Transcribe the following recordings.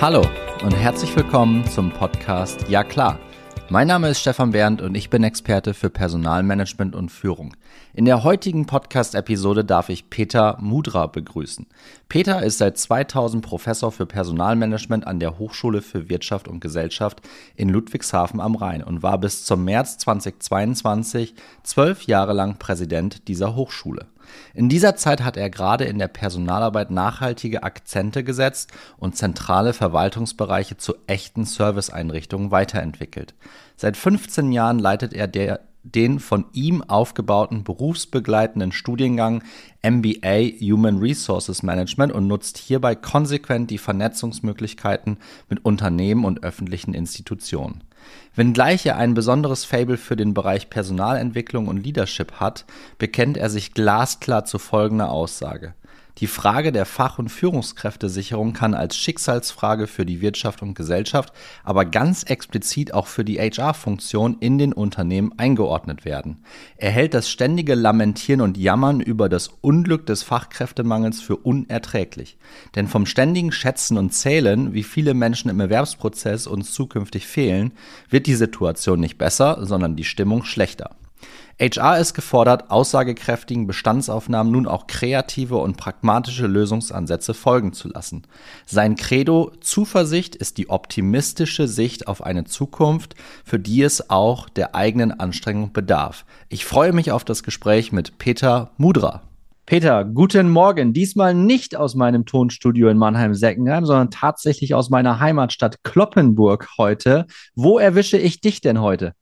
Hallo und herzlich willkommen zum Podcast Ja klar. Mein Name ist Stefan Berndt und ich bin Experte für Personalmanagement und Führung. In der heutigen Podcast-Episode darf ich Peter Mudra begrüßen. Peter ist seit 2000 Professor für Personalmanagement an der Hochschule für Wirtschaft und Gesellschaft in Ludwigshafen am Rhein und war bis zum März 2022 zwölf Jahre lang Präsident dieser Hochschule. In dieser Zeit hat er gerade in der Personalarbeit nachhaltige Akzente gesetzt und zentrale Verwaltungsbereiche zu echten Serviceeinrichtungen weiterentwickelt. Seit 15 Jahren leitet er der, den von ihm aufgebauten berufsbegleitenden Studiengang MBA Human Resources Management und nutzt hierbei konsequent die Vernetzungsmöglichkeiten mit Unternehmen und öffentlichen Institutionen. Wenngleich er ein besonderes Fable für den Bereich Personalentwicklung und Leadership hat, bekennt er sich glasklar zu folgender Aussage die Frage der Fach- und Führungskräftesicherung kann als Schicksalsfrage für die Wirtschaft und Gesellschaft, aber ganz explizit auch für die HR-Funktion in den Unternehmen eingeordnet werden. Er hält das ständige Lamentieren und Jammern über das Unglück des Fachkräftemangels für unerträglich. Denn vom ständigen Schätzen und Zählen, wie viele Menschen im Erwerbsprozess uns zukünftig fehlen, wird die Situation nicht besser, sondern die Stimmung schlechter. HR ist gefordert, aussagekräftigen Bestandsaufnahmen nun auch kreative und pragmatische Lösungsansätze folgen zu lassen. Sein Credo Zuversicht ist die optimistische Sicht auf eine Zukunft, für die es auch der eigenen Anstrengung bedarf. Ich freue mich auf das Gespräch mit Peter Mudra. Peter, guten Morgen. Diesmal nicht aus meinem Tonstudio in Mannheim-Seckenheim, sondern tatsächlich aus meiner Heimatstadt Kloppenburg heute. Wo erwische ich dich denn heute?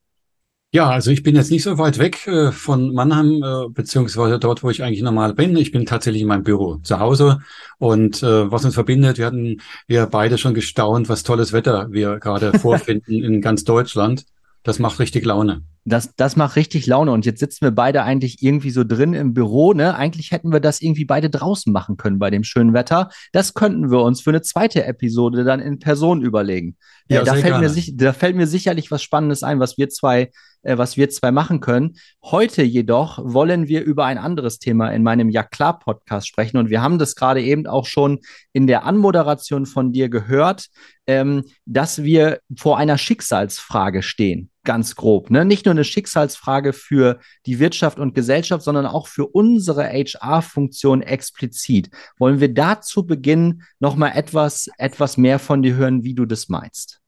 Ja, also ich bin jetzt nicht so weit weg äh, von Mannheim, äh, beziehungsweise dort, wo ich eigentlich normal bin. Ich bin tatsächlich in meinem Büro zu Hause. Und äh, was uns verbindet, wir hatten ja beide schon gestaunt, was tolles Wetter wir gerade vorfinden in ganz Deutschland. Das macht richtig Laune. Das, das macht richtig Laune. Und jetzt sitzen wir beide eigentlich irgendwie so drin im Büro. Ne? Eigentlich hätten wir das irgendwie beide draußen machen können bei dem schönen Wetter. Das könnten wir uns für eine zweite Episode dann in Person überlegen. Ja, äh, da, fällt mir, da fällt mir sicherlich was Spannendes ein, was wir zwei äh, was wir zwei machen können. Heute jedoch wollen wir über ein anderes Thema in meinem Ja klar Podcast sprechen und wir haben das gerade eben auch schon in der Anmoderation von dir gehört, ähm, dass wir vor einer Schicksalsfrage stehen, ganz grob. Ne? Nicht nur eine Schicksalsfrage für die Wirtschaft und Gesellschaft, sondern auch für unsere HR-Funktion explizit. Wollen wir da zu Beginn noch mal etwas, etwas mehr von dir hören, wie du das meinst?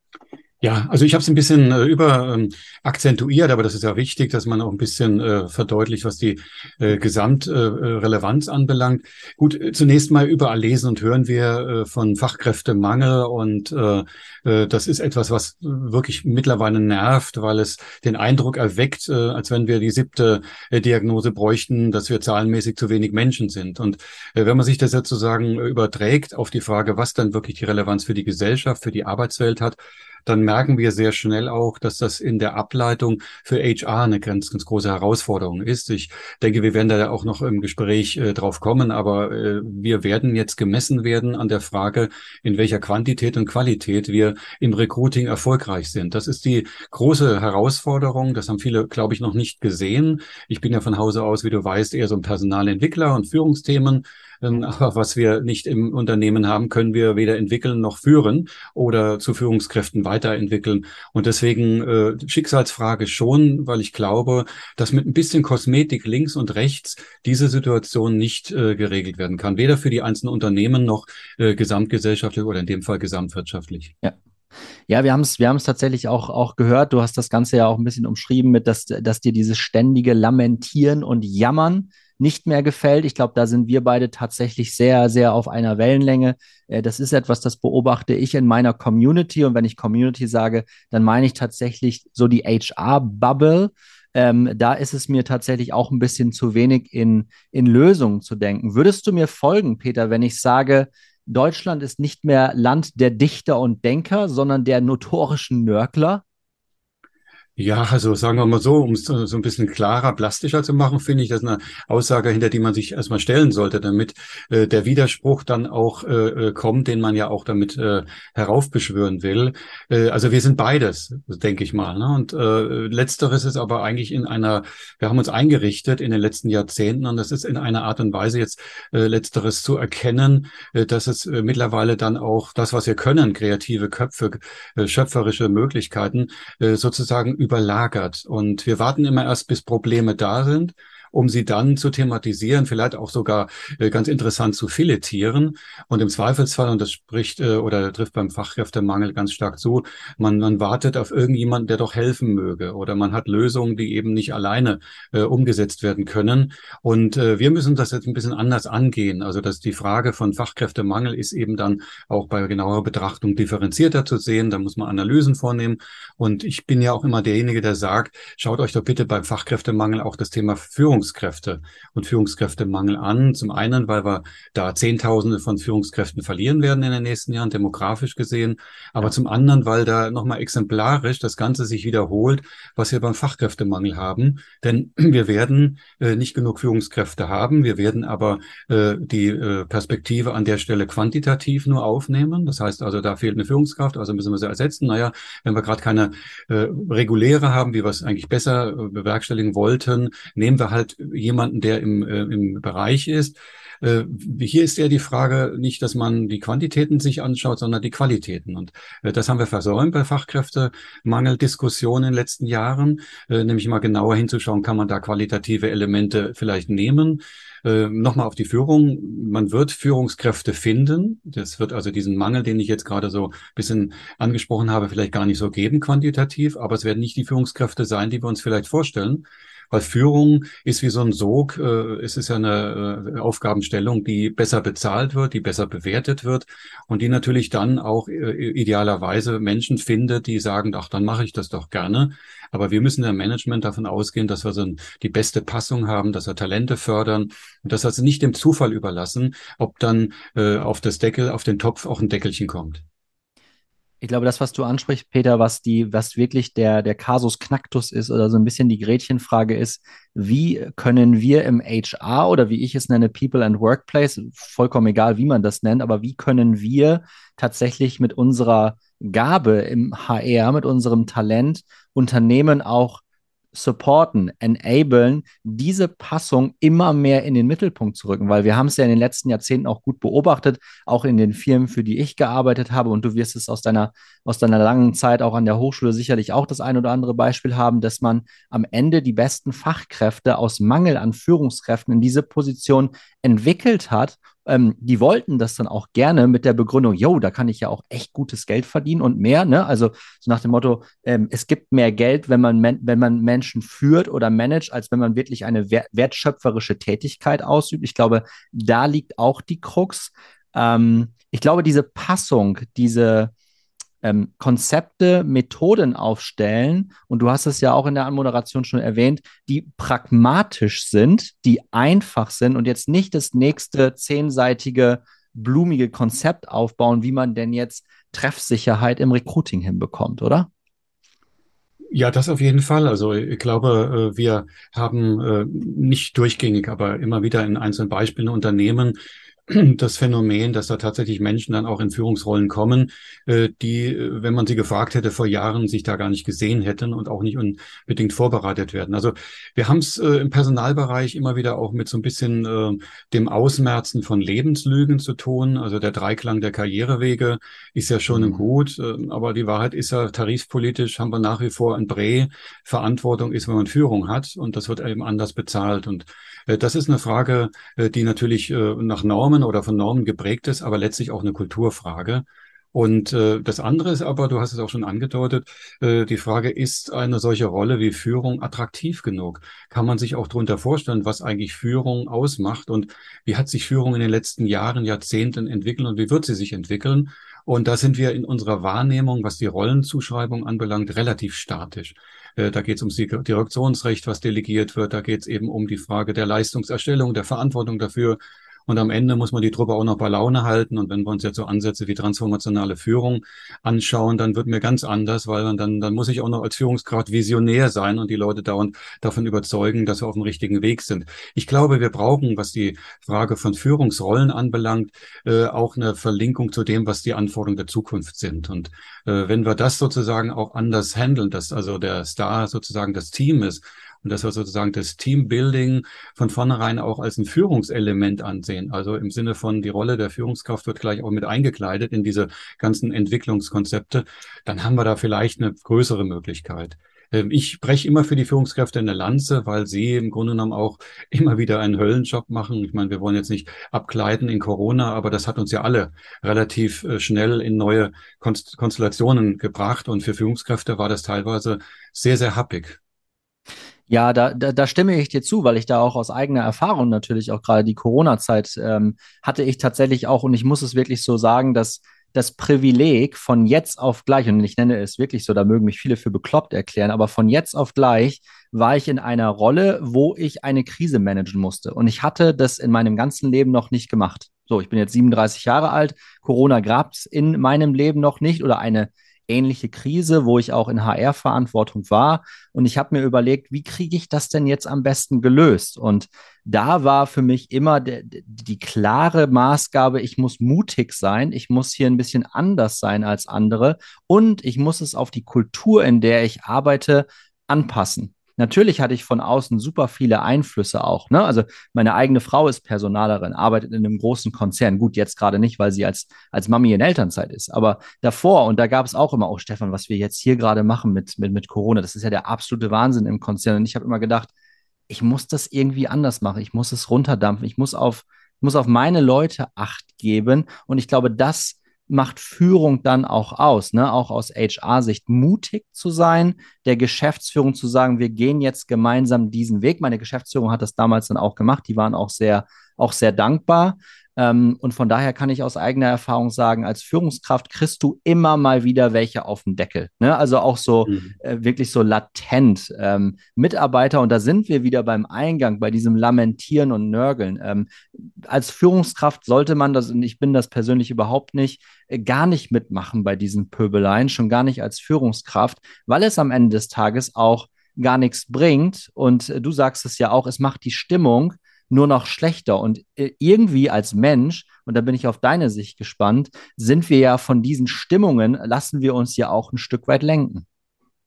Ja, also ich habe es ein bisschen äh, über ähm, akzentuiert, aber das ist ja wichtig, dass man auch ein bisschen äh, verdeutlicht, was die äh, Gesamtrelevanz äh, anbelangt. Gut, äh, zunächst mal überall lesen und hören wir äh, von Fachkräftemangel und äh, äh, das ist etwas, was wirklich mittlerweile nervt, weil es den Eindruck erweckt, äh, als wenn wir die siebte äh, Diagnose bräuchten, dass wir zahlenmäßig zu wenig Menschen sind. Und äh, wenn man sich das sozusagen überträgt auf die Frage, was dann wirklich die Relevanz für die Gesellschaft, für die Arbeitswelt hat, dann merken wir sehr schnell auch, dass das in der Ableitung für HR eine ganz, ganz große Herausforderung ist. Ich denke, wir werden da auch noch im Gespräch äh, drauf kommen, aber äh, wir werden jetzt gemessen werden an der Frage, in welcher Quantität und Qualität wir im Recruiting erfolgreich sind. Das ist die große Herausforderung. Das haben viele, glaube ich, noch nicht gesehen. Ich bin ja von Hause aus, wie du weißt, eher so ein Personalentwickler und Führungsthemen. Ähm, aber was wir nicht im Unternehmen haben, können wir weder entwickeln noch führen oder zu Führungskräften weiterentwickeln. Und deswegen äh, Schicksalsfrage schon, weil ich glaube, dass mit ein bisschen Kosmetik links und rechts diese Situation nicht äh, geregelt werden kann. Weder für die einzelnen Unternehmen noch äh, gesamtgesellschaftlich oder in dem Fall gesamtwirtschaftlich. Ja. Ja, wir haben es wir haben's tatsächlich auch, auch gehört. Du hast das Ganze ja auch ein bisschen umschrieben mit, dass, dass dir dieses ständige Lamentieren und Jammern nicht mehr gefällt. Ich glaube, da sind wir beide tatsächlich sehr, sehr auf einer Wellenlänge. Äh, das ist etwas, das beobachte ich in meiner Community. Und wenn ich Community sage, dann meine ich tatsächlich so die HR-Bubble. Ähm, da ist es mir tatsächlich auch ein bisschen zu wenig in, in Lösungen zu denken. Würdest du mir folgen, Peter, wenn ich sage, Deutschland ist nicht mehr Land der Dichter und Denker, sondern der notorischen Nörgler? Ja, also sagen wir mal so, um es so ein bisschen klarer, plastischer zu machen, finde ich das eine Aussage, hinter die man sich erstmal stellen sollte, damit äh, der Widerspruch dann auch äh, äh, kommt, den man ja auch damit äh, heraufbeschwören will. Äh, also wir sind beides, denke ich mal. Ne? Und äh, letzteres ist aber eigentlich in einer, wir haben uns eingerichtet in den letzten Jahrzehnten und das ist in einer Art und Weise jetzt äh, letzteres zu erkennen, äh, dass es äh, mittlerweile dann auch das, was wir können, kreative Köpfe, äh, schöpferische Möglichkeiten, äh, sozusagen überlagert. Und wir warten immer erst, bis Probleme da sind um sie dann zu thematisieren, vielleicht auch sogar äh, ganz interessant zu filetieren. Und im Zweifelsfall, und das spricht äh, oder trifft beim Fachkräftemangel ganz stark zu, man, man wartet auf irgendjemanden, der doch helfen möge. Oder man hat Lösungen, die eben nicht alleine äh, umgesetzt werden können. Und äh, wir müssen das jetzt ein bisschen anders angehen. Also dass die Frage von Fachkräftemangel ist eben dann auch bei genauer Betrachtung differenzierter zu sehen. Da muss man Analysen vornehmen. Und ich bin ja auch immer derjenige, der sagt, schaut euch doch bitte beim Fachkräftemangel auch das Thema Führung Führungskräfte und Führungskräftemangel an. Zum einen, weil wir da Zehntausende von Führungskräften verlieren werden in den nächsten Jahren, demografisch gesehen. Aber zum anderen, weil da nochmal exemplarisch das Ganze sich wiederholt, was wir beim Fachkräftemangel haben. Denn wir werden äh, nicht genug Führungskräfte haben. Wir werden aber äh, die äh, Perspektive an der Stelle quantitativ nur aufnehmen. Das heißt also, da fehlt eine Führungskraft, also müssen wir sie ersetzen. Naja, wenn wir gerade keine äh, reguläre haben, wie wir es eigentlich besser äh, bewerkstelligen wollten, nehmen wir halt halt jemanden, der im, äh, im Bereich ist. Äh, hier ist eher die Frage nicht, dass man die Quantitäten sich anschaut, sondern die Qualitäten. Und äh, das haben wir versäumt bei Fachkräftemangeldiskussionen in den letzten Jahren, äh, nämlich mal genauer hinzuschauen, kann man da qualitative Elemente vielleicht nehmen. Äh, Nochmal auf die Führung. Man wird Führungskräfte finden. Das wird also diesen Mangel, den ich jetzt gerade so ein bisschen angesprochen habe, vielleicht gar nicht so geben quantitativ, aber es werden nicht die Führungskräfte sein, die wir uns vielleicht vorstellen. Weil Führung ist wie so ein Sog. Äh, es ist ja eine äh, Aufgabenstellung, die besser bezahlt wird, die besser bewertet wird und die natürlich dann auch äh, idealerweise Menschen findet, die sagen, ach, dann mache ich das doch gerne. Aber wir müssen im Management davon ausgehen, dass wir so die beste Passung haben, dass wir Talente fördern und das also nicht dem Zufall überlassen, ob dann äh, auf das Deckel, auf den Topf auch ein Deckelchen kommt ich glaube, das, was du ansprichst, Peter, was die, was wirklich der, der Kasus Knacktus ist oder so ein bisschen die Gretchenfrage ist, wie können wir im HR oder wie ich es nenne, People and Workplace, vollkommen egal, wie man das nennt, aber wie können wir tatsächlich mit unserer Gabe im HR, mit unserem Talent Unternehmen auch supporten, enablen, diese Passung immer mehr in den Mittelpunkt zu rücken, weil wir haben es ja in den letzten Jahrzehnten auch gut beobachtet, auch in den Firmen, für die ich gearbeitet habe. Und du wirst es aus deiner, aus deiner langen Zeit auch an der Hochschule sicherlich auch das ein oder andere Beispiel haben, dass man am Ende die besten Fachkräfte aus Mangel an Führungskräften in diese Position entwickelt hat ähm, die wollten das dann auch gerne mit der Begründung, yo, da kann ich ja auch echt gutes Geld verdienen und mehr. Ne? Also so nach dem Motto, ähm, es gibt mehr Geld, wenn man, wenn man Menschen führt oder managt, als wenn man wirklich eine wertschöpferische Tätigkeit ausübt. Ich glaube, da liegt auch die Krux. Ähm, ich glaube, diese Passung, diese ähm, Konzepte, Methoden aufstellen, und du hast es ja auch in der Anmoderation schon erwähnt, die pragmatisch sind, die einfach sind und jetzt nicht das nächste zehnseitige, blumige Konzept aufbauen, wie man denn jetzt Treffsicherheit im Recruiting hinbekommt, oder? Ja, das auf jeden Fall. Also ich glaube, äh, wir haben äh, nicht durchgängig, aber immer wieder in einzelnen Beispielen Unternehmen, das Phänomen, dass da tatsächlich Menschen dann auch in Führungsrollen kommen, äh, die, äh, wenn man sie gefragt hätte vor Jahren, sich da gar nicht gesehen hätten und auch nicht unbedingt vorbereitet werden. Also wir haben es äh, im Personalbereich immer wieder auch mit so ein bisschen dem Ausmerzen von Lebenslügen zu tun. Also der Dreiklang der Karrierewege ist ja schon mhm. gut, aber die Wahrheit ist ja tarifpolitisch haben wir nach wie vor ein Brä. Verantwortung ist, wenn man Führung hat und das wird eben anders bezahlt und das ist eine Frage, die natürlich nach Normen oder von Normen geprägt ist, aber letztlich auch eine Kulturfrage. Und äh, das andere ist aber, du hast es auch schon angedeutet, äh, die Frage, ist eine solche Rolle wie Führung attraktiv genug? Kann man sich auch darunter vorstellen, was eigentlich Führung ausmacht und wie hat sich Führung in den letzten Jahren, Jahrzehnten entwickelt und wie wird sie sich entwickeln? Und da sind wir in unserer Wahrnehmung, was die Rollenzuschreibung anbelangt, relativ statisch. Äh, da geht es ums Direktionsrecht, was delegiert wird. Da geht es eben um die Frage der Leistungserstellung, der Verantwortung dafür. Und am Ende muss man die Truppe auch noch bei Laune halten. Und wenn wir uns jetzt so Ansätze wie transformationale Führung anschauen, dann wird mir ganz anders, weil dann, dann muss ich auch noch als Führungskraft visionär sein und die Leute dauernd davon überzeugen, dass wir auf dem richtigen Weg sind. Ich glaube, wir brauchen, was die Frage von Führungsrollen anbelangt, äh, auch eine Verlinkung zu dem, was die Anforderungen der Zukunft sind. Und äh, wenn wir das sozusagen auch anders handeln, dass also der Star sozusagen das Team ist und dass wir sozusagen das Teambuilding von vornherein auch als ein Führungselement ansehen. Also im Sinne von die Rolle der Führungskraft wird gleich auch mit eingekleidet in diese ganzen Entwicklungskonzepte, dann haben wir da vielleicht eine größere Möglichkeit. Ähm, ich breche immer für die Führungskräfte eine Lanze, weil sie im Grunde genommen auch immer wieder einen Höllenjob machen. Ich meine, wir wollen jetzt nicht abgleiten in Corona, aber das hat uns ja alle relativ äh, schnell in neue Konstellationen gebracht. Und für Führungskräfte war das teilweise sehr, sehr happig. Ja, da, da, da stimme ich dir zu, weil ich da auch aus eigener Erfahrung natürlich auch gerade die Corona-Zeit ähm, hatte ich tatsächlich auch, und ich muss es wirklich so sagen, dass das Privileg von jetzt auf gleich, und ich nenne es wirklich so, da mögen mich viele für bekloppt erklären, aber von jetzt auf gleich war ich in einer Rolle, wo ich eine Krise managen musste. Und ich hatte das in meinem ganzen Leben noch nicht gemacht. So, ich bin jetzt 37 Jahre alt, Corona gab es in meinem Leben noch nicht oder eine ähnliche Krise, wo ich auch in HR-Verantwortung war. Und ich habe mir überlegt, wie kriege ich das denn jetzt am besten gelöst? Und da war für mich immer de, die klare Maßgabe, ich muss mutig sein, ich muss hier ein bisschen anders sein als andere und ich muss es auf die Kultur, in der ich arbeite, anpassen. Natürlich hatte ich von außen super viele Einflüsse auch. Ne? Also meine eigene Frau ist Personalerin, arbeitet in einem großen Konzern. Gut, jetzt gerade nicht, weil sie als, als Mami in Elternzeit ist. Aber davor, und da gab es auch immer, oh Stefan, was wir jetzt hier gerade machen mit, mit, mit Corona, das ist ja der absolute Wahnsinn im Konzern. Und ich habe immer gedacht, ich muss das irgendwie anders machen. Ich muss es runterdampfen. Ich muss auf, muss auf meine Leute Acht geben. Und ich glaube, das macht Führung dann auch aus, ne? auch aus HR-Sicht, mutig zu sein, der Geschäftsführung zu sagen, wir gehen jetzt gemeinsam diesen Weg. Meine Geschäftsführung hat das damals dann auch gemacht, die waren auch sehr, auch sehr dankbar. Ähm, und von daher kann ich aus eigener Erfahrung sagen, als Führungskraft kriegst du immer mal wieder welche auf den Deckel. Ne? Also auch so mhm. äh, wirklich so latent ähm, Mitarbeiter. Und da sind wir wieder beim Eingang, bei diesem Lamentieren und Nörgeln. Ähm, als Führungskraft sollte man das, und ich bin das persönlich überhaupt nicht, äh, gar nicht mitmachen bei diesen Pöbeleien, schon gar nicht als Führungskraft, weil es am Ende des Tages auch gar nichts bringt. Und äh, du sagst es ja auch, es macht die Stimmung nur noch schlechter. Und äh, irgendwie als Mensch, und da bin ich auf deine Sicht gespannt, sind wir ja von diesen Stimmungen, lassen wir uns ja auch ein Stück weit lenken.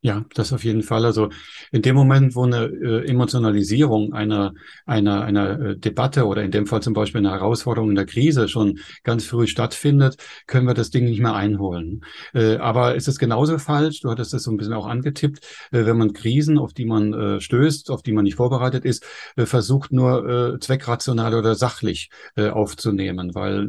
Ja, das auf jeden Fall. Also in dem Moment, wo eine äh, Emotionalisierung einer, einer, einer äh, Debatte oder in dem Fall zum Beispiel eine Herausforderung in der Krise schon ganz früh stattfindet, können wir das Ding nicht mehr einholen. Äh, aber es ist genauso falsch, du hattest das so ein bisschen auch angetippt, äh, wenn man Krisen, auf die man äh, stößt, auf die man nicht vorbereitet ist, versucht nur zweckrational oder sachlich aufzunehmen, weil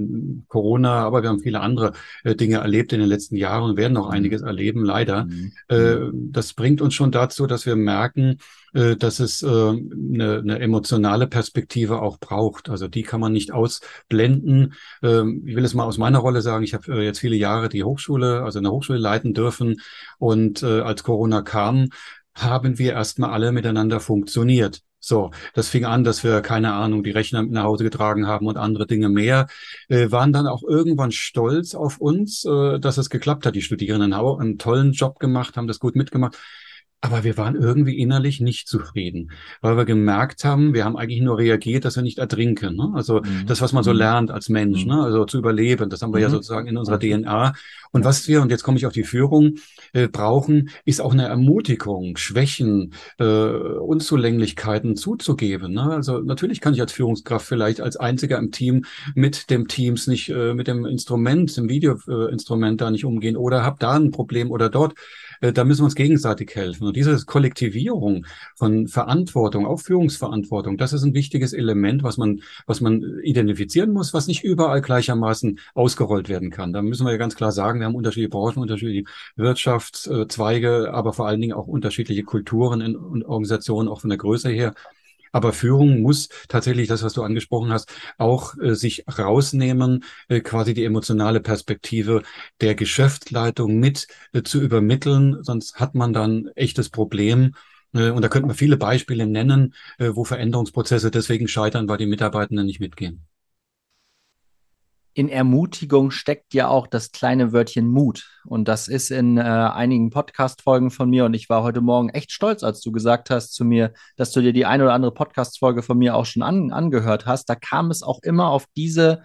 Corona, aber wir haben viele andere Dinge erlebt in den letzten Jahren und werden noch mhm. einiges erleben, leider. Mhm das bringt uns schon dazu, dass wir merken, äh, dass es äh, eine, eine emotionale Perspektive auch braucht. Also die kann man nicht ausblenden. Ähm, ich will es mal aus meiner Rolle sagen, ich habe äh, jetzt viele Jahre die Hochschule, also eine Hochschule leiten dürfen. Und als Corona kam, haben wir erstmal alle miteinander funktioniert. So, das fing an, dass wir, keine Ahnung, die Rechner nach Hause getragen haben und andere Dinge mehr, äh, waren dann auch irgendwann stolz auf uns, äh, dass es geklappt hat. Die Studierenden haben einen tollen Job gemacht, haben das gut mitgemacht. Aber wir waren irgendwie innerlich nicht zufrieden, weil wir gemerkt haben, wir haben eigentlich nur reagiert, dass wir nicht ertrinken. Ne? Also mhm. das, was man so mhm. lernt als Mensch, mhm. ne? also zu überleben, das haben wir mhm. ja sozusagen in unserer DNA. Und was wir, und jetzt komme ich auf die Führung, äh, brauchen, ist auch eine Ermutigung, Schwächen, äh, Unzulänglichkeiten zuzugeben. Ne? Also natürlich kann ich als Führungskraft vielleicht als einziger im Team mit dem Teams nicht, äh, mit dem Instrument, dem Videoinstrument da nicht umgehen oder habe da ein Problem oder dort. Äh, da müssen wir uns gegenseitig helfen. Und diese Kollektivierung von Verantwortung, auch Führungsverantwortung, das ist ein wichtiges Element, was man, was man identifizieren muss, was nicht überall gleichermaßen ausgerollt werden kann. Da müssen wir ja ganz klar sagen, wir haben unterschiedliche Branchen, unterschiedliche Wirtschaftszweige, aber vor allen Dingen auch unterschiedliche Kulturen in, in Organisationen, auch von der Größe her. Aber Führung muss tatsächlich das, was du angesprochen hast, auch äh, sich rausnehmen, äh, quasi die emotionale Perspektive der Geschäftsleitung mit äh, zu übermitteln. Sonst hat man dann echtes Problem. Äh, und da könnten wir viele Beispiele nennen, äh, wo Veränderungsprozesse deswegen scheitern, weil die Mitarbeitenden nicht mitgehen. In Ermutigung steckt ja auch das kleine Wörtchen Mut. Und das ist in äh, einigen Podcast-Folgen von mir. Und ich war heute Morgen echt stolz, als du gesagt hast zu mir, dass du dir die eine oder andere Podcast-Folge von mir auch schon an, angehört hast. Da kam es auch immer auf diese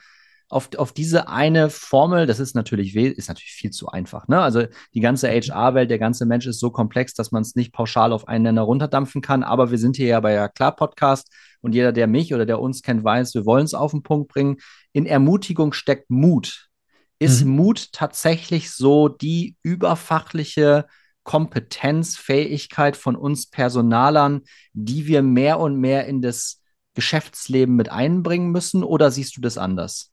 auf, auf diese eine Formel, das ist natürlich, ist natürlich viel zu einfach. Ne? Also die ganze HR-Welt, der ganze Mensch ist so komplex, dass man es nicht pauschal auf einen Nenner runterdampfen kann. Aber wir sind hier ja bei ja klar Podcast und jeder, der mich oder der uns kennt, weiß, wir wollen es auf den Punkt bringen. In Ermutigung steckt Mut. Ist mhm. Mut tatsächlich so die überfachliche Kompetenz, Fähigkeit von uns Personalern, die wir mehr und mehr in das Geschäftsleben mit einbringen müssen? Oder siehst du das anders?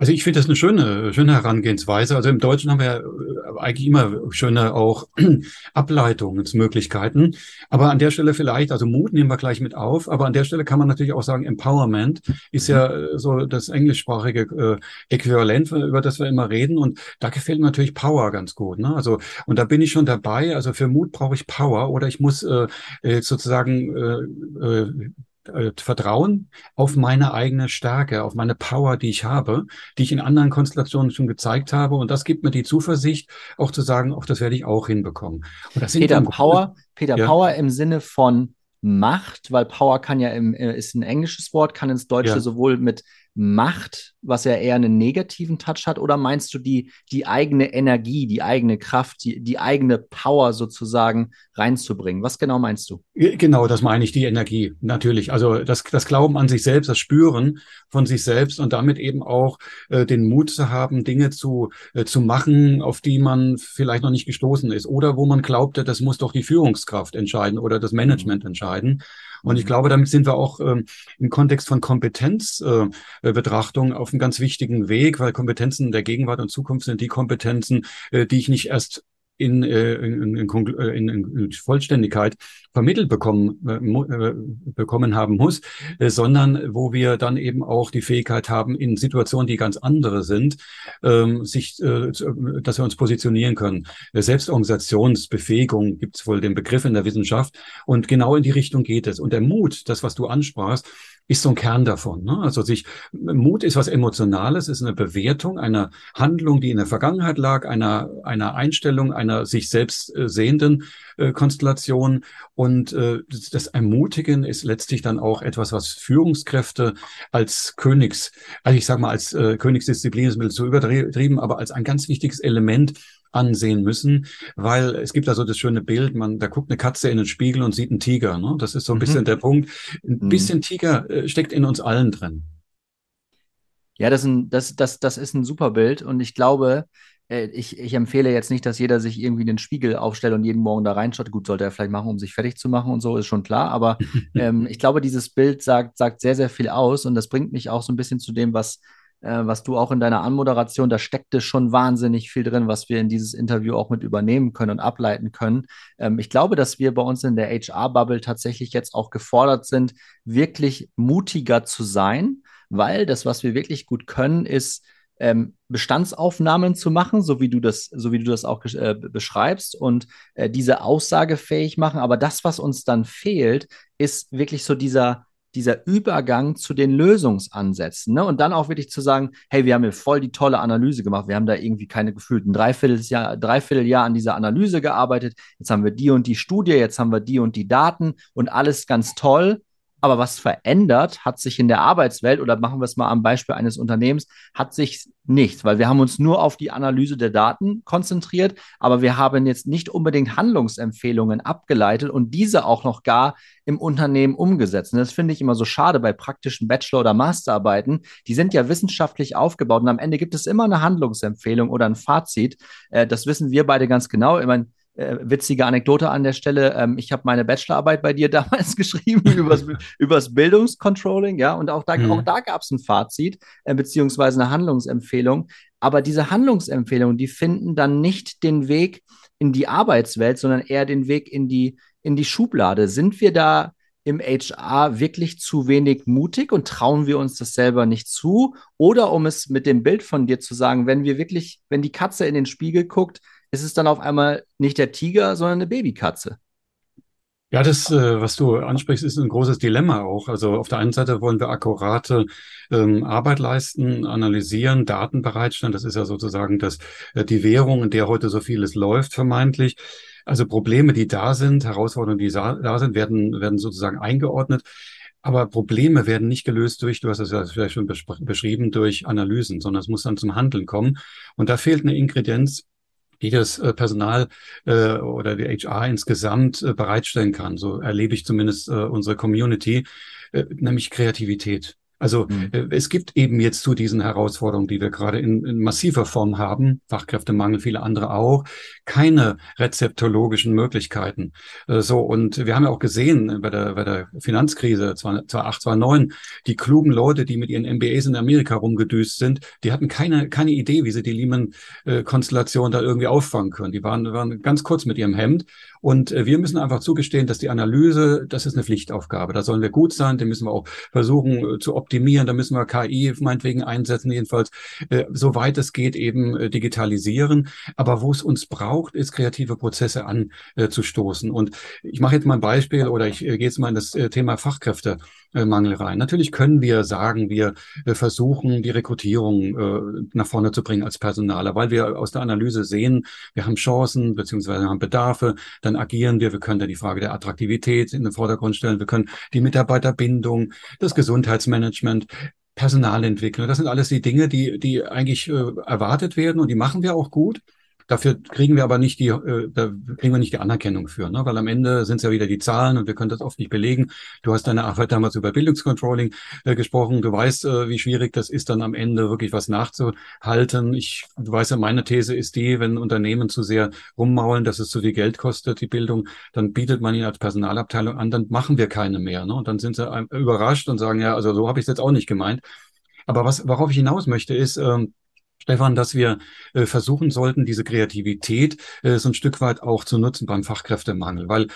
Also ich finde das eine schöne, schöne Herangehensweise. Also im Deutschen haben wir äh, eigentlich immer schöne auch Ableitungsmöglichkeiten. Aber an der Stelle vielleicht, also Mut nehmen wir gleich mit auf, aber an der Stelle kann man natürlich auch sagen, Empowerment ist ja äh, so das englischsprachige äh, Äquivalent, über das wir immer reden. Und da gefällt mir natürlich Power ganz gut. Ne? Also, und da bin ich schon dabei. Also für Mut brauche ich Power oder ich muss äh, sozusagen äh, äh, äh, Vertrauen auf meine eigene Stärke, auf meine Power, die ich habe, die ich in anderen Konstellationen schon gezeigt habe. Und das gibt mir die Zuversicht, auch zu sagen, auch das werde ich auch hinbekommen. Und das Peter Power, Peter ja. Power im Sinne von Macht, weil Power kann ja im, äh, ist ein englisches Wort, kann ins Deutsche ja. sowohl mit Macht, was ja eher einen negativen Touch hat, oder meinst du die, die eigene Energie, die eigene Kraft, die, die eigene Power sozusagen reinzubringen? Was genau meinst du? Genau, das meine ich, die Energie, natürlich. Also das, das Glauben an sich selbst, das Spüren von sich selbst und damit eben auch äh, den Mut zu haben, Dinge zu, äh, zu machen, auf die man vielleicht noch nicht gestoßen ist oder wo man glaubte, das muss doch die Führungskraft entscheiden oder das Management entscheiden. Und ich mhm. glaube, damit sind wir auch ähm, im Kontext von Kompetenzbetrachtung äh, auf einem ganz wichtigen Weg, weil Kompetenzen der Gegenwart und Zukunft sind die Kompetenzen, äh, die ich nicht erst in, äh, in, in, in, Vollständigkeit vermittelt bekommen, äh, bekommen haben muss, äh, sondern wo wir dann eben auch die Fähigkeit haben, in Situationen, die ganz andere sind, ähm, sich, äh, dass wir uns positionieren können. Selbstorganisationsbefähigung gibt es wohl den Begriff in der Wissenschaft und genau in die Richtung geht es. Und der Mut, das, was du ansprachst, ist so ein Kern davon. Ne? Also sich Mut ist was Emotionales, ist eine Bewertung einer Handlung, die in der Vergangenheit lag, einer einer Einstellung, einer sich selbst äh, sehenden äh, Konstellation. Und äh, das Ermutigen ist letztlich dann auch etwas, was Führungskräfte als Königs, also ich sage mal als äh, Königsdisziplin ist ein bisschen zu übertrieben, aber als ein ganz wichtiges Element ansehen müssen, weil es gibt da so das schöne Bild, man, da guckt eine Katze in den Spiegel und sieht einen Tiger. Ne? Das ist so ein mhm. bisschen der Punkt. Ein mhm. bisschen Tiger äh, steckt in uns allen drin. Ja, das ist ein, das, das, das ist ein super Bild und ich glaube, äh, ich, ich empfehle jetzt nicht, dass jeder sich irgendwie den Spiegel aufstellt und jeden Morgen da reinschaut. Gut, sollte er vielleicht machen, um sich fertig zu machen und so, ist schon klar. Aber ähm, ich glaube, dieses Bild sagt, sagt sehr, sehr viel aus und das bringt mich auch so ein bisschen zu dem, was äh, was du auch in deiner Anmoderation, da steckte schon wahnsinnig viel drin, was wir in dieses Interview auch mit übernehmen können und ableiten können. Ähm, ich glaube, dass wir bei uns in der HR-Bubble tatsächlich jetzt auch gefordert sind, wirklich mutiger zu sein, weil das, was wir wirklich gut können, ist, ähm, Bestandsaufnahmen zu machen, so wie du das, so wie du das auch äh, beschreibst und äh, diese Aussage fähig machen. Aber das, was uns dann fehlt, ist wirklich so dieser dieser Übergang zu den Lösungsansätzen. Ne? Und dann auch wirklich zu sagen, hey, wir haben hier voll die tolle Analyse gemacht. Wir haben da irgendwie keine gefühlten Dreivierteljahr, Dreivierteljahr an dieser Analyse gearbeitet. Jetzt haben wir die und die Studie, jetzt haben wir die und die Daten und alles ganz toll. Aber was verändert, hat sich in der Arbeitswelt, oder machen wir es mal am Beispiel eines Unternehmens, hat sich nichts, weil wir haben uns nur auf die Analyse der Daten konzentriert, aber wir haben jetzt nicht unbedingt Handlungsempfehlungen abgeleitet und diese auch noch gar im Unternehmen umgesetzt. Und das finde ich immer so schade bei praktischen Bachelor- oder Masterarbeiten. Die sind ja wissenschaftlich aufgebaut und am Ende gibt es immer eine Handlungsempfehlung oder ein Fazit. Äh, das wissen wir beide ganz genau. Ich meine, äh, witzige Anekdote an der Stelle. Ähm, ich habe meine Bachelorarbeit bei dir damals geschrieben übers, übers Bildungscontrolling, ja, und auch da, mhm. auch da gab es ein Fazit, äh, beziehungsweise eine Handlungsempfehlung. Aber diese Handlungsempfehlungen, die finden dann nicht den Weg in die Arbeitswelt, sondern eher den Weg in die, in die Schublade. Sind wir da im HR wirklich zu wenig mutig und trauen wir uns das selber nicht zu? Oder um es mit dem Bild von dir zu sagen, wenn wir wirklich, wenn die Katze in den Spiegel guckt, ist es dann auf einmal nicht der Tiger, sondern eine Babykatze. Ja, das, äh, was du ansprichst, ist ein großes Dilemma auch. Also auf der einen Seite wollen wir akkurate ähm, Arbeit leisten, analysieren, Daten bereitstellen. Das ist ja sozusagen das, äh, die Währung, in der heute so vieles läuft, vermeintlich. Also Probleme, die da sind, Herausforderungen, die da sind, werden, werden sozusagen eingeordnet. Aber Probleme werden nicht gelöst durch, du hast es ja vielleicht schon beschrieben, durch Analysen, sondern es muss dann zum Handeln kommen. Und da fehlt eine Ingredienz, die das äh, Personal äh, oder die HR insgesamt äh, bereitstellen kann. So erlebe ich zumindest äh, unsere Community, äh, nämlich Kreativität. Also mhm. äh, es gibt eben jetzt zu diesen Herausforderungen, die wir gerade in, in massiver Form haben, Fachkräftemangel, viele andere auch, keine rezeptologischen Möglichkeiten. Äh, so und wir haben ja auch gesehen bei der, bei der Finanzkrise 2008, 2009, die klugen Leute, die mit ihren MBAs in Amerika rumgedüst sind, die hatten keine keine Idee, wie sie die Lehman-Konstellation da irgendwie auffangen können. Die waren, waren ganz kurz mit ihrem Hemd und äh, wir müssen einfach zugestehen, dass die Analyse, das ist eine Pflichtaufgabe. Da sollen wir gut sein, den müssen wir auch versuchen äh, zu optimieren. Da müssen wir KI meinetwegen einsetzen, jedenfalls, äh, soweit es geht, eben äh, digitalisieren. Aber wo es uns braucht, ist kreative Prozesse anzustoßen. Und ich mache jetzt mal ein Beispiel oder ich äh, gehe jetzt mal in das äh, Thema Fachkräfte. Mangel rein. Natürlich können wir sagen, wir versuchen, die Rekrutierung nach vorne zu bringen als Personaler, weil wir aus der Analyse sehen, wir haben Chancen beziehungsweise haben Bedarfe, dann agieren wir. Wir können da die Frage der Attraktivität in den Vordergrund stellen. Wir können die Mitarbeiterbindung, das Gesundheitsmanagement, Personalentwicklung. Das sind alles die Dinge, die, die eigentlich äh, erwartet werden und die machen wir auch gut. Dafür kriegen wir aber nicht die, äh, da kriegen wir nicht die Anerkennung für, ne? weil am Ende sind es ja wieder die Zahlen und wir können das oft nicht belegen. Du hast deine Arbeit damals über Bildungscontrolling äh, gesprochen. Du weißt, äh, wie schwierig das ist, dann am Ende wirklich was nachzuhalten. Ich, du weißt ja, meine These ist die, wenn Unternehmen zu sehr rummaulen, dass es zu viel Geld kostet, die Bildung, dann bietet man ihn als Personalabteilung an, dann machen wir keine mehr. Ne? Und dann sind sie überrascht und sagen, ja, also so habe ich es jetzt auch nicht gemeint. Aber was, worauf ich hinaus möchte, ist, ähm, Stefan, dass wir äh, versuchen sollten, diese Kreativität äh, so ein Stück weit auch zu nutzen beim Fachkräftemangel, weil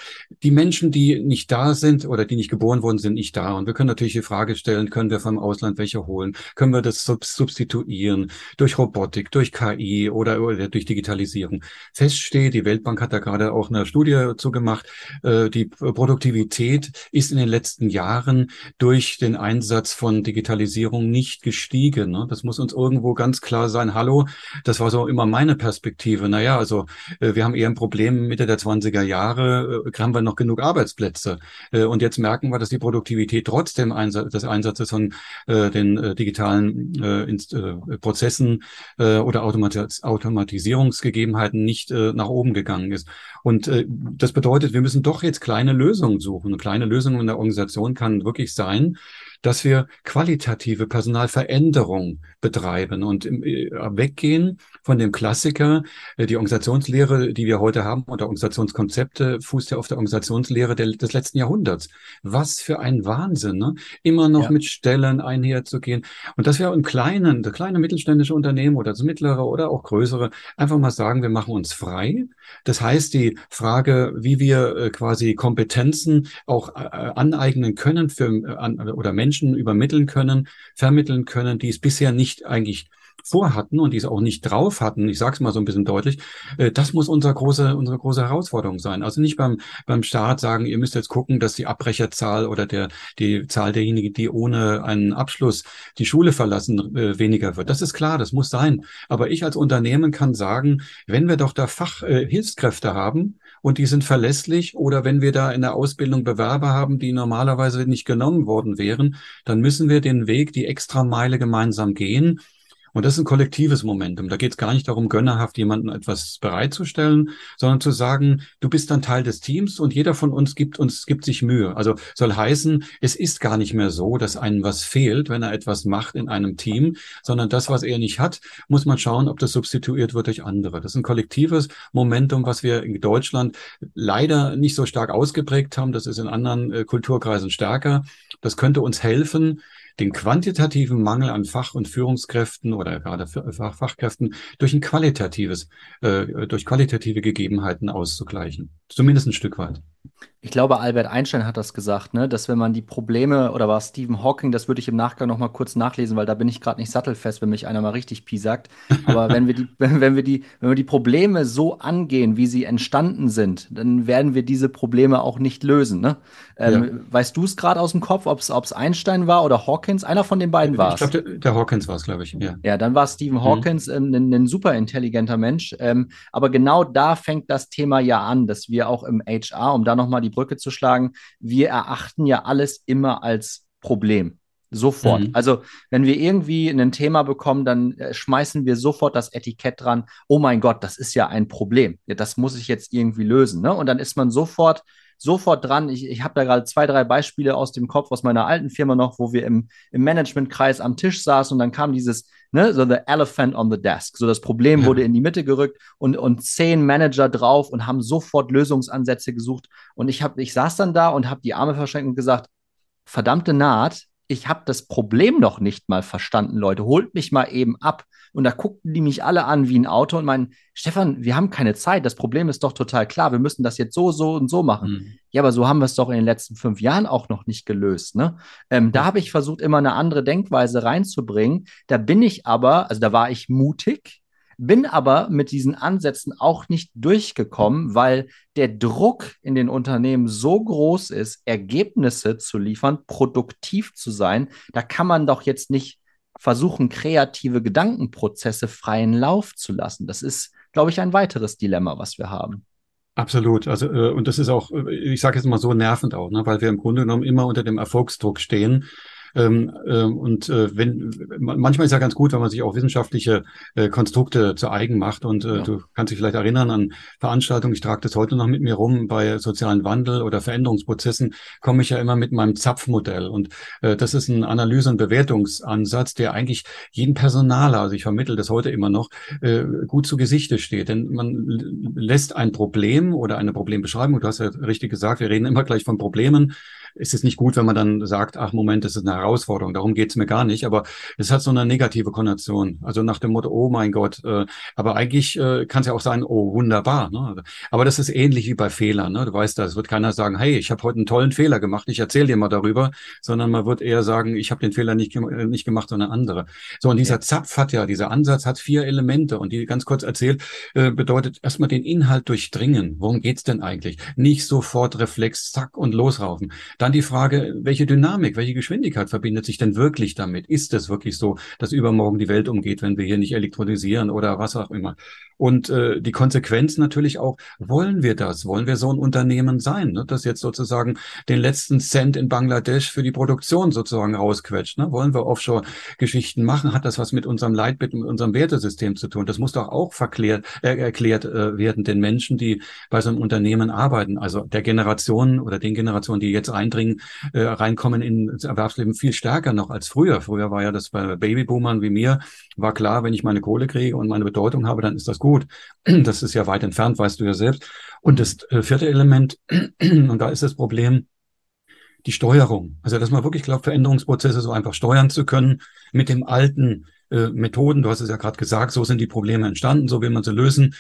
die Menschen, die nicht da sind oder die nicht geboren wurden, sind nicht da. Und wir können natürlich die Frage stellen, können wir vom Ausland welche holen? Können wir das substituieren durch Robotik, durch KI oder, durch Digitalisierung? Fest steht, die Weltbank hat da gerade auch eine Studie zugemacht, äh, die Produktivität ist in den letzten Jahren durch den Einsatz von Digitalisierung nicht gestiegen. Ne? Das muss uns irgendwo ganz klar sein, hallo, das war so immer meine Perspektive. Naja, also äh, wir haben eher ein Problem Mitte der 20er Jahre, äh, haben wir noch genug Arbeitsplätze. Äh, und jetzt merken wir, dass die Produktivität trotzdem Einsatz, des Einsatzes von äh, den äh, digitalen äh, äh, Prozessen äh, oder Automatis Automatisierungsgegebenheiten nicht äh, nach oben gegangen ist. Und äh, das bedeutet, wir müssen doch jetzt kleine Lösungen suchen. Eine kleine Lösung in der Organisation kann wirklich sein, dass wir qualitative Personalveränderung betreiben und äh, weggehen von dem Klassiker, äh, die Organisationslehre, die wir heute haben, oder Organisationskonzepte, fußt ja auf der Organisationslehre des letzten Jahrhunderts. Was für ein Wahnsinn, ne? Immer noch ja. mit Stellen einherzugehen. Und dass wir im Kleinen, der kleine mittelständische Unternehmen oder das mittlere oder auch größere, einfach mal sagen, wir machen uns frei. Das heißt, die Frage, wie wir äh, quasi Kompetenzen auch aneignen können für, oder Menschen, Menschen übermitteln können, vermitteln können, die es bisher nicht eigentlich vorhatten und die es auch nicht drauf hatten, ich sage es mal so ein bisschen deutlich, äh, das muss unsere große, unsere große Herausforderung sein. Also nicht beim, beim Staat sagen, ihr müsst jetzt gucken, dass die Abbrecherzahl oder der, die Zahl derjenigen, die ohne einen Abschluss die Schule verlassen, äh, weniger wird. Das ist klar, das muss sein. Aber ich als Unternehmen kann sagen, wenn wir doch da Fachhilfskräfte haben, und die sind verlässlich. Oder wenn wir da in der Ausbildung Bewerber haben, die normalerweise nicht genommen worden wären, dann müssen wir den Weg, die extra Meile gemeinsam gehen und das ist ein kollektives Momentum. Da geht es gar nicht darum, gönnerhaft jemanden etwas bereitzustellen, sondern zu sagen, du bist dann Teil des Teams und jeder von uns gibt uns, gibt sich Mühe. Also soll heißen, es ist gar nicht mehr so, dass einem was fehlt, wenn er etwas macht in einem Team, sondern das, was er nicht hat, muss man schauen, ob das substituiert wird durch andere. Das ist ein kollektives Momentum, was wir in Deutschland leider nicht so stark ausgeprägt haben. Das ist in anderen äh, Kulturkreisen stärker. Das könnte uns helfen, den quantitativen Mangel an Fach- und Führungskräften oder gerade Fach Fachkräften durch ein qualitatives, äh, durch qualitative Gegebenheiten auszugleichen. Zumindest ein Stück weit. Ich glaube, Albert Einstein hat das gesagt, ne? dass wenn man die Probleme, oder war Stephen Hawking, das würde ich im Nachgang noch mal kurz nachlesen, weil da bin ich gerade nicht sattelfest, wenn mich einer mal richtig piesackt. Aber wenn wir die, wenn wir die, wenn wir die Probleme so angehen, wie sie entstanden sind, dann werden wir diese Probleme auch nicht lösen. Ne? Ähm, ja. Weißt du es gerade aus dem Kopf, ob es Einstein war oder Hawkins? Einer von den beiden war es. Ich glaube, der, der, Hawkins war es, glaube ich. Ja. ja, dann war Stephen mhm. Hawkins mhm. ein, ein, super intelligenter Mensch. Ähm, aber genau da fängt das Thema ja an, dass wir auch im HR, um da noch mal die Brücke zu schlagen, wir erachten ja alles immer als Problem. Sofort. Mhm. Also, wenn wir irgendwie ein Thema bekommen, dann äh, schmeißen wir sofort das Etikett dran. Oh mein Gott, das ist ja ein Problem. Ja, das muss ich jetzt irgendwie lösen. Ne? Und dann ist man sofort sofort dran. Ich, ich habe da gerade zwei, drei Beispiele aus dem Kopf aus meiner alten Firma noch, wo wir im, im Managementkreis am Tisch saßen und dann kam dieses, ne, so the elephant on the desk. So das Problem ja. wurde in die Mitte gerückt und, und zehn Manager drauf und haben sofort Lösungsansätze gesucht. Und ich, hab, ich saß dann da und habe die Arme verschränkt und gesagt, verdammte Naht, ich habe das Problem noch nicht mal verstanden, Leute. Holt mich mal eben ab. Und da guckten die mich alle an wie ein Auto und meinen, Stefan, wir haben keine Zeit. Das Problem ist doch total klar. Wir müssen das jetzt so, so und so machen. Mhm. Ja, aber so haben wir es doch in den letzten fünf Jahren auch noch nicht gelöst. Ne? Ähm. Da habe ich versucht, immer eine andere Denkweise reinzubringen. Da bin ich aber, also da war ich mutig, bin aber mit diesen Ansätzen auch nicht durchgekommen, weil der Druck in den Unternehmen so groß ist, Ergebnisse zu liefern, produktiv zu sein. Da kann man doch jetzt nicht versuchen, kreative Gedankenprozesse freien Lauf zu lassen. Das ist, glaube ich, ein weiteres Dilemma, was wir haben. Absolut. Also, äh, und das ist auch, äh, ich sage jetzt mal so nervend auch, ne, weil wir im Grunde genommen immer unter dem Erfolgsdruck stehen. Ähm, ähm, und äh, wenn manchmal ist ja ganz gut, wenn man sich auch wissenschaftliche äh, Konstrukte zu eigen macht. Und äh, ja. du kannst dich vielleicht erinnern an Veranstaltungen, ich trage das heute noch mit mir rum, bei sozialen Wandel oder Veränderungsprozessen komme ich ja immer mit meinem Zapfmodell. Und äh, das ist ein Analyse- und Bewertungsansatz, der eigentlich jeden Personaler, also ich vermittle das heute immer noch, äh, gut zu Gesichte steht. Denn man lässt ein Problem oder eine Problembeschreibung, du hast ja richtig gesagt, wir reden immer gleich von Problemen, ist es nicht gut, wenn man dann sagt, ach Moment, das ist eine Herausforderung, darum geht's mir gar nicht. Aber es hat so eine negative Konnotation. Also nach dem Motto, oh mein Gott, äh, aber eigentlich äh, kann es ja auch sein, oh wunderbar. Ne? Aber das ist ähnlich wie bei Fehlern. Ne? Du weißt, es wird keiner sagen, hey, ich habe heute einen tollen Fehler gemacht, ich erzähle dir mal darüber, sondern man wird eher sagen, ich habe den Fehler nicht, äh, nicht gemacht, sondern andere. So, und dieser ja. Zapf hat ja, dieser Ansatz hat vier Elemente und die ganz kurz erzählt, äh, bedeutet erstmal den Inhalt durchdringen. Worum geht's denn eigentlich? Nicht sofort Reflex, zack und losraufen. Dann die Frage, welche Dynamik, welche Geschwindigkeit verbindet sich denn wirklich damit? Ist es wirklich so, dass übermorgen die Welt umgeht, wenn wir hier nicht elektronisieren oder was auch immer? Und äh, die Konsequenz natürlich auch, wollen wir das? Wollen wir so ein Unternehmen sein, ne? das jetzt sozusagen den letzten Cent in Bangladesch für die Produktion sozusagen rausquetscht? Ne? Wollen wir Offshore-Geschichten machen? Hat das was mit unserem Leitbild, mit unserem Wertesystem zu tun? Das muss doch auch verklärt, äh, erklärt äh, werden den Menschen, die bei so einem Unternehmen arbeiten. Also der Generation oder den Generationen, die jetzt eindringen, äh, reinkommen ins Erwerbsleben viel stärker noch als früher. Früher war ja das bei Babyboomern wie mir, war klar, wenn ich meine Kohle kriege und meine Bedeutung habe, dann ist das gut. Das ist ja weit entfernt, weißt du ja selbst. Und das äh, vierte Element, und da ist das Problem, die Steuerung. Also, dass man wirklich glaubt, Veränderungsprozesse so einfach steuern zu können mit dem alten äh, Methoden. Du hast es ja gerade gesagt, so sind die Probleme entstanden, so will man sie lösen.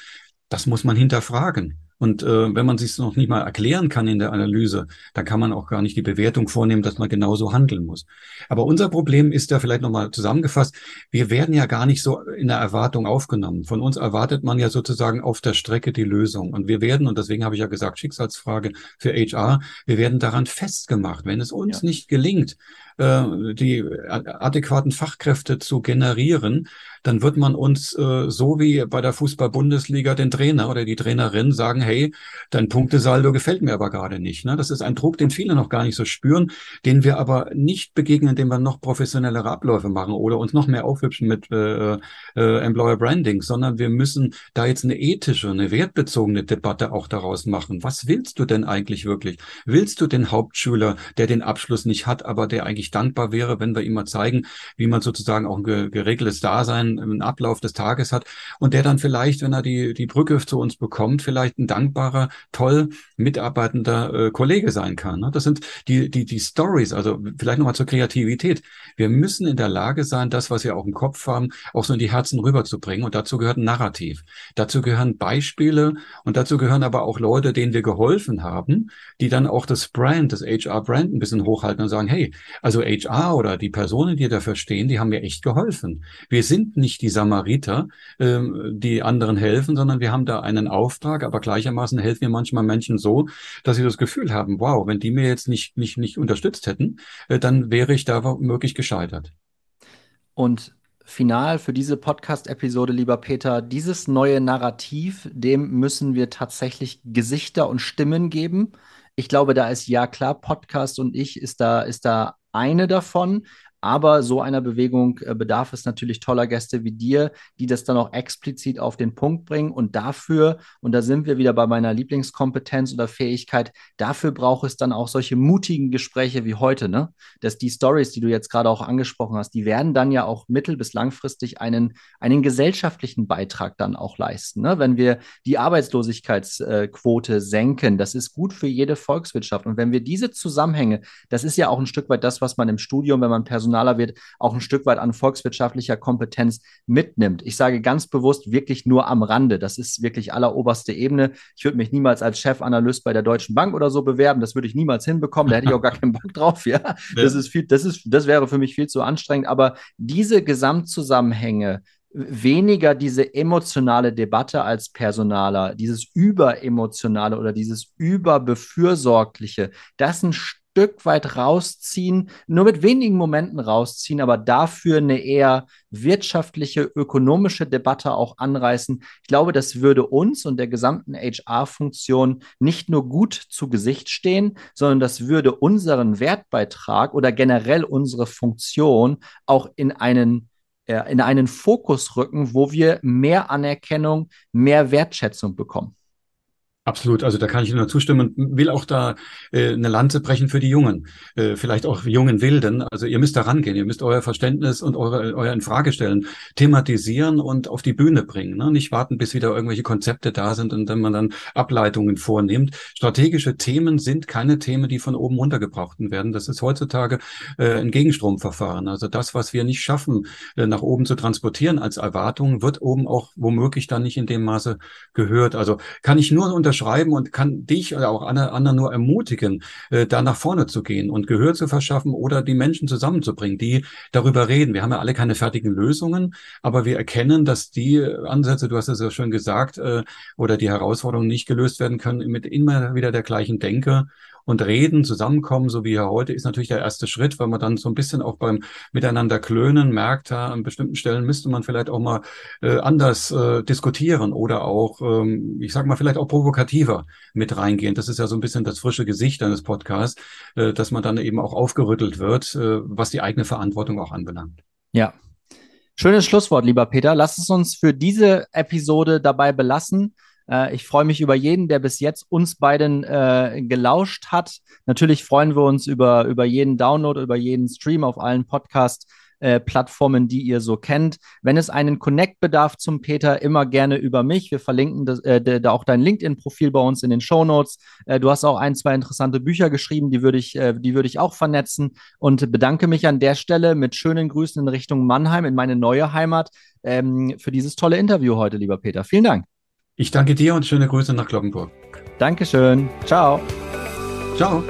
Das muss man hinterfragen. Und äh, wenn man sich noch nicht mal erklären kann in der Analyse, dann kann man auch gar nicht die Bewertung vornehmen, dass man genauso handeln muss. Aber unser Problem ist ja vielleicht nochmal zusammengefasst, wir werden ja gar nicht so in der Erwartung aufgenommen. Von uns erwartet man ja sozusagen auf der Strecke die Lösung. Und wir werden, und deswegen habe ich ja gesagt, Schicksalsfrage für HR, wir werden daran festgemacht. Wenn es uns ja. nicht gelingt, äh, die adäquaten Fachkräfte zu generieren, dann wird man uns äh, so wie bei der Fußball-Bundesliga den Trainer oder die Trainerin sagen, hey, dein Punktesaldo gefällt mir aber gerade nicht. Ne? Das ist ein Druck, den viele noch gar nicht so spüren, den wir aber nicht begegnen, indem wir noch professionellere Abläufe machen oder uns noch mehr aufhübschen mit äh, äh, Employer Branding, sondern wir müssen da jetzt eine ethische, eine wertbezogene Debatte auch daraus machen. Was willst du denn eigentlich wirklich? Willst du den Hauptschüler, der den Abschluss nicht hat, aber der eigentlich eigentlich dankbar wäre, wenn wir ihm mal zeigen, wie man sozusagen auch ein geregeltes Dasein, einen Ablauf des Tages hat und der dann vielleicht, wenn er die, die Brücke zu uns bekommt, vielleicht ein dankbarer, toll mitarbeitender äh, Kollege sein kann. Ne? Das sind die, die, die Stories, also vielleicht nochmal zur Kreativität. Wir müssen in der Lage sein, das, was wir auch im Kopf haben, auch so in die Herzen rüberzubringen und dazu gehört ein Narrativ. Dazu gehören Beispiele und dazu gehören aber auch Leute, denen wir geholfen haben, die dann auch das Brand, das HR-Brand ein bisschen hochhalten und sagen, hey, also HR oder die Personen, die dafür stehen, die haben mir echt geholfen. Wir sind nicht die Samariter, ähm, die anderen helfen, sondern wir haben da einen Auftrag, aber gleichermaßen helfen wir manchmal Menschen so, dass sie das Gefühl haben, wow, wenn die mir jetzt nicht, nicht, nicht unterstützt hätten, äh, dann wäre ich da womöglich gescheitert. Und final für diese Podcast-Episode, lieber Peter, dieses neue Narrativ, dem müssen wir tatsächlich Gesichter und Stimmen geben. Ich glaube, da ist ja klar, Podcast und ich ist da, ist da eine davon. Aber so einer Bewegung äh, bedarf es natürlich toller Gäste wie dir, die das dann auch explizit auf den Punkt bringen. Und dafür, und da sind wir wieder bei meiner Lieblingskompetenz oder Fähigkeit, dafür braucht es dann auch solche mutigen Gespräche wie heute, ne? Dass die Stories, die du jetzt gerade auch angesprochen hast, die werden dann ja auch mittel- bis langfristig einen, einen gesellschaftlichen Beitrag dann auch leisten. Ne? Wenn wir die Arbeitslosigkeitsquote senken, das ist gut für jede Volkswirtschaft. Und wenn wir diese Zusammenhänge, das ist ja auch ein Stück weit das, was man im Studium, wenn man Personal internationaler wird, auch ein Stück weit an volkswirtschaftlicher Kompetenz mitnimmt. Ich sage ganz bewusst wirklich nur am Rande. Das ist wirklich alleroberste Ebene. Ich würde mich niemals als Chefanalyst bei der Deutschen Bank oder so bewerben. Das würde ich niemals hinbekommen. Da hätte ich auch gar keinen Bock drauf. Ja, das ist viel, das ist, das wäre für mich viel zu anstrengend. Aber diese Gesamtzusammenhänge, weniger diese emotionale Debatte als Personaler, dieses überemotionale oder dieses überbefürsorgliche, das ein Stück weit rausziehen, nur mit wenigen Momenten rausziehen, aber dafür eine eher wirtschaftliche, ökonomische Debatte auch anreißen. Ich glaube, das würde uns und der gesamten HR-Funktion nicht nur gut zu Gesicht stehen, sondern das würde unseren Wertbeitrag oder generell unsere Funktion auch in einen äh, in einen Fokus rücken, wo wir mehr Anerkennung, mehr Wertschätzung bekommen. Absolut, also da kann ich nur zustimmen und will auch da äh, eine Lanze brechen für die Jungen, äh, vielleicht auch jungen Wilden. Also ihr müsst da rangehen, ihr müsst euer Verständnis und eure, euer Infragestellen thematisieren und auf die Bühne bringen. Ne? Nicht warten, bis wieder irgendwelche Konzepte da sind und dann man dann Ableitungen vornimmt. Strategische Themen sind keine Themen, die von oben runtergebracht werden. Das ist heutzutage äh, ein Gegenstromverfahren. Also das, was wir nicht schaffen, äh, nach oben zu transportieren als Erwartung, wird oben auch womöglich dann nicht in dem Maße gehört. Also kann ich nur unter schreiben und kann dich oder auch andere nur ermutigen, äh, da nach vorne zu gehen und Gehör zu verschaffen oder die Menschen zusammenzubringen, die darüber reden. Wir haben ja alle keine fertigen Lösungen, aber wir erkennen, dass die Ansätze, du hast es ja schon gesagt, äh, oder die Herausforderungen nicht gelöst werden können mit immer wieder der gleichen Denke und reden, zusammenkommen, so wie hier heute, ist natürlich der erste Schritt, weil man dann so ein bisschen auch beim Miteinander klönen merkt, ja, an bestimmten Stellen müsste man vielleicht auch mal äh, anders äh, diskutieren oder auch, ähm, ich sag mal, vielleicht auch provokativer mit reingehen. Das ist ja so ein bisschen das frische Gesicht eines Podcasts, äh, dass man dann eben auch aufgerüttelt wird, äh, was die eigene Verantwortung auch anbelangt. Ja, Schönes Schlusswort, lieber Peter. Lass es uns für diese Episode dabei belassen. Äh, ich freue mich über jeden, der bis jetzt uns beiden äh, gelauscht hat. Natürlich freuen wir uns über, über jeden Download, über jeden Stream auf allen Podcast. Äh, Plattformen, die ihr so kennt. Wenn es einen Connect bedarf zum Peter, immer gerne über mich. Wir verlinken das, äh, da auch dein LinkedIn-Profil bei uns in den Show Notes. Äh, du hast auch ein, zwei interessante Bücher geschrieben, die würde ich, äh, die würde ich auch vernetzen und bedanke mich an der Stelle mit schönen Grüßen in Richtung Mannheim, in meine neue Heimat, ähm, für dieses tolle Interview heute, lieber Peter. Vielen Dank. Ich danke dir und schöne Grüße nach Glockenburg. Dankeschön. Ciao. Ciao.